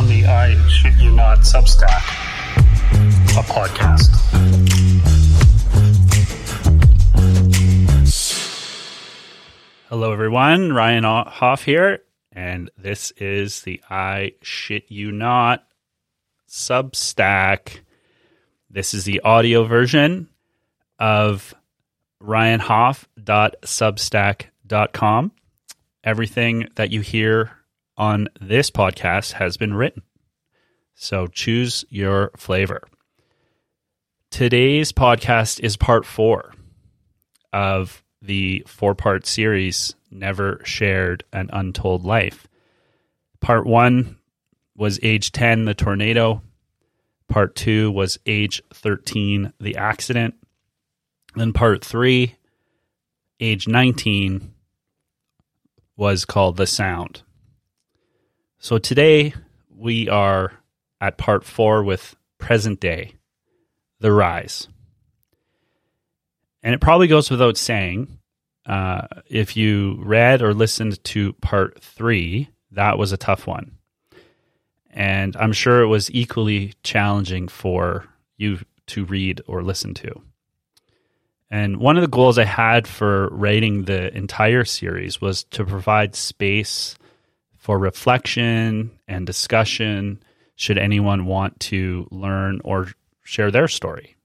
on the I Shit You Not Substack, a podcast. Hello, everyone. Ryan Hoff here, and this is the I Shit You Not Substack. This is the audio version of ryanhoff.substack.com. Everything that you hear on this podcast has been written. So choose your flavor. Today's podcast is part four of the four part series, Never Shared an Untold Life. Part one was age 10, the tornado. Part two was age 13, the accident. Then part three, age 19, was called The Sound. So today we are at part four with present day, the rise. And it probably goes without saying, uh, if you read or listened to part three, that was a tough one. And I'm sure it was equally challenging for you to read or listen to. And one of the goals I had for writing the entire series was to provide space for reflection and discussion should anyone want to learn or share their story.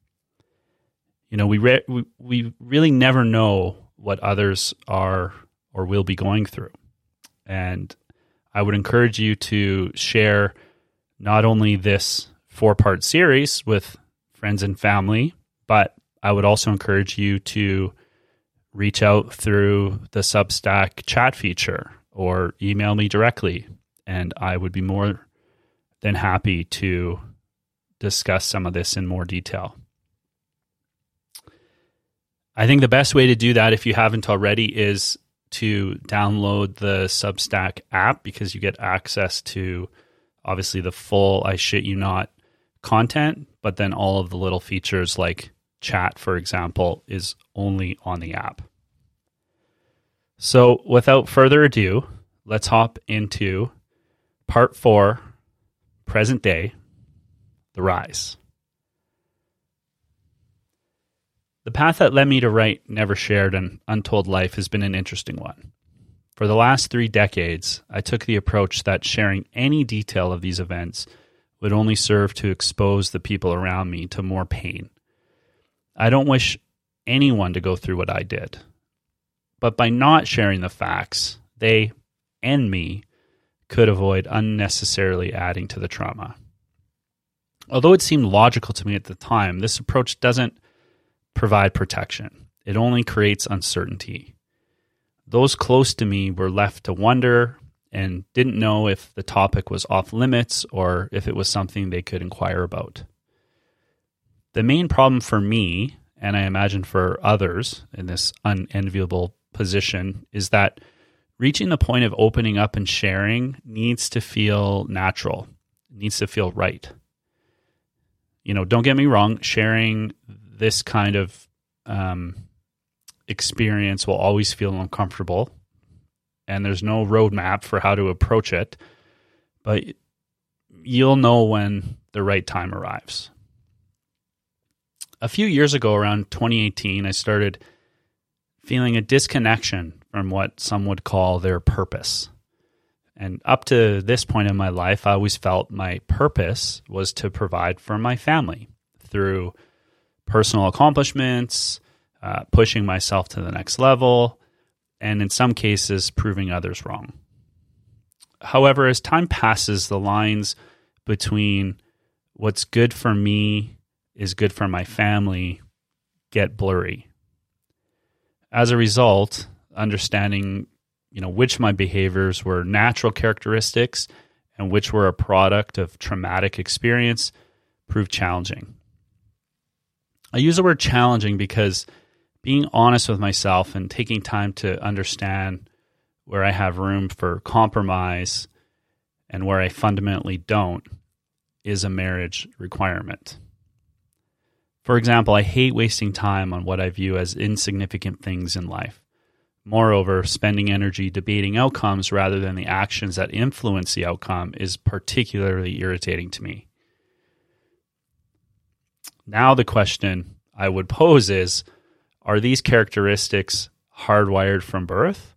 You know, we, re- we, we really never know what others are or will be going through. And I would encourage you to share not only this four part series with friends and family, but I would also encourage you to reach out through the Substack chat feature or email me directly, and I would be more than happy to discuss some of this in more detail. I think the best way to do that, if you haven't already, is to download the Substack app because you get access to obviously the full I shit you not content, but then all of the little features like chat, for example, is only on the app. So, without further ado, let's hop into part four present day, the rise. The path that led me to write Never Shared an Untold Life has been an interesting one. For the last three decades, I took the approach that sharing any detail of these events would only serve to expose the people around me to more pain. I don't wish anyone to go through what I did. But by not sharing the facts, they and me could avoid unnecessarily adding to the trauma. Although it seemed logical to me at the time, this approach doesn't provide protection, it only creates uncertainty. Those close to me were left to wonder and didn't know if the topic was off limits or if it was something they could inquire about. The main problem for me, and I imagine for others in this unenviable position is that reaching the point of opening up and sharing needs to feel natural, needs to feel right. You know, don't get me wrong, sharing this kind of um, experience will always feel uncomfortable, and there's no roadmap for how to approach it, but you'll know when the right time arrives. A few years ago, around 2018, I started feeling a disconnection from what some would call their purpose. And up to this point in my life, I always felt my purpose was to provide for my family through personal accomplishments, uh, pushing myself to the next level, and in some cases, proving others wrong. However, as time passes, the lines between what's good for me is good for my family get blurry as a result, understanding you know which my behaviors were natural characteristics and which were a product of traumatic experience proved challenging. I use the word challenging because being honest with myself and taking time to understand where I have room for compromise and where I fundamentally don't is a marriage requirement. For example, I hate wasting time on what I view as insignificant things in life Moreover, spending energy debating outcomes rather than the actions that influence the outcome is particularly irritating to me. Now, the question I would pose is Are these characteristics hardwired from birth,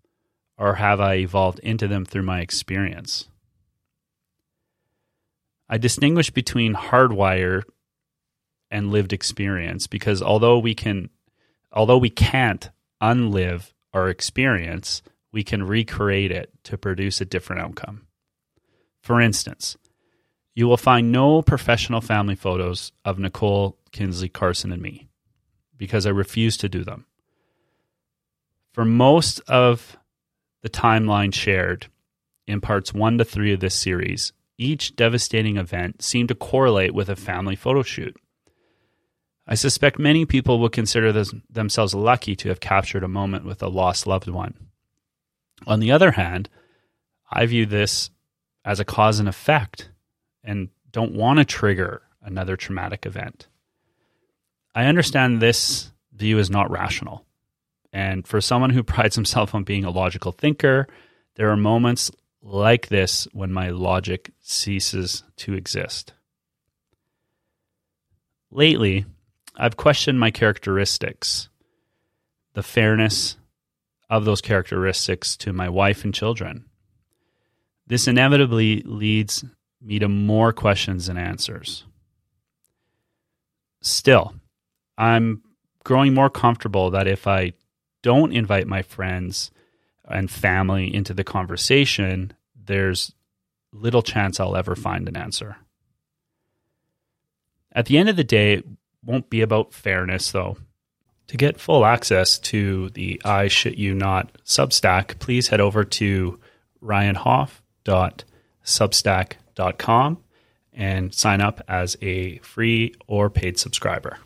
or have I evolved into them through my experience? I distinguish between hardwired and lived experience because although we can although we can't unlive our experience, we can recreate it to produce a different outcome. For instance, you will find no professional family photos of Nicole, Kinsley, Carson, and me because I refuse to do them. For most of the timeline shared in parts one to three of this series, each devastating event seemed to correlate with a family photo shoot. I suspect many people will consider this, themselves lucky to have captured a moment with a lost loved one. On the other hand, I view this as a cause and effect and don't want to trigger another traumatic event. I understand this view is not rational. And for someone who prides himself on being a logical thinker, there are moments like this when my logic ceases to exist. Lately, I've questioned my characteristics, the fairness of those characteristics to my wife and children. This inevitably leads me to more questions and answers. Still, I'm growing more comfortable that if I don't invite my friends and family into the conversation, there's little chance I'll ever find an answer. At the end of the day, won't be about fairness, though. To get full access to the I Shit You Not Substack, please head over to ryanhoff.substack.com and sign up as a free or paid subscriber.